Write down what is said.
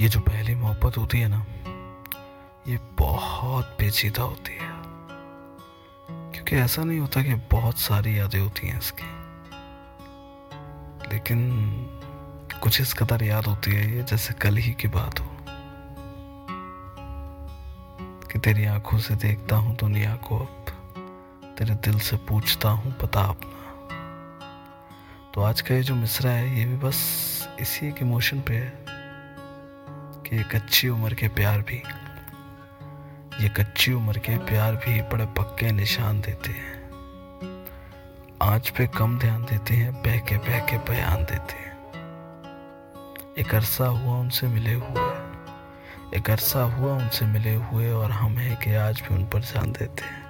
ये जो पहली मोहब्बत होती है ना, ये बहुत पेचीदा होती है। क्योंकि ऐसा नहीं होता कि बहुत सारी यादें होती हैं इसकी। लेकिन कुछ इस कदर याद होती है, ये जैसे कल ही की बात हो। कि तेरी आँखों से देखता हूँ दुनिया को अब, तेरे दिल से पूछता हूँ पता अपना। तो आज का ये जो मिसरा है, ये भी बस इसी एक इमोशन पे है। कि एक अच्छी उम्र के प्यार भी, ये कच्ची उम्र के प्यार भी बड़े पक्के निशान देते हैं। आज पे कम ध्यान देते हैं बह के बह के बयान देते हैं। एक अरसा हुआ उनसे मिले हुए, एक अरसा हुआ उनसे मिले हुए और हम हैं कि आज भी उन पर ध्यान देते हैं।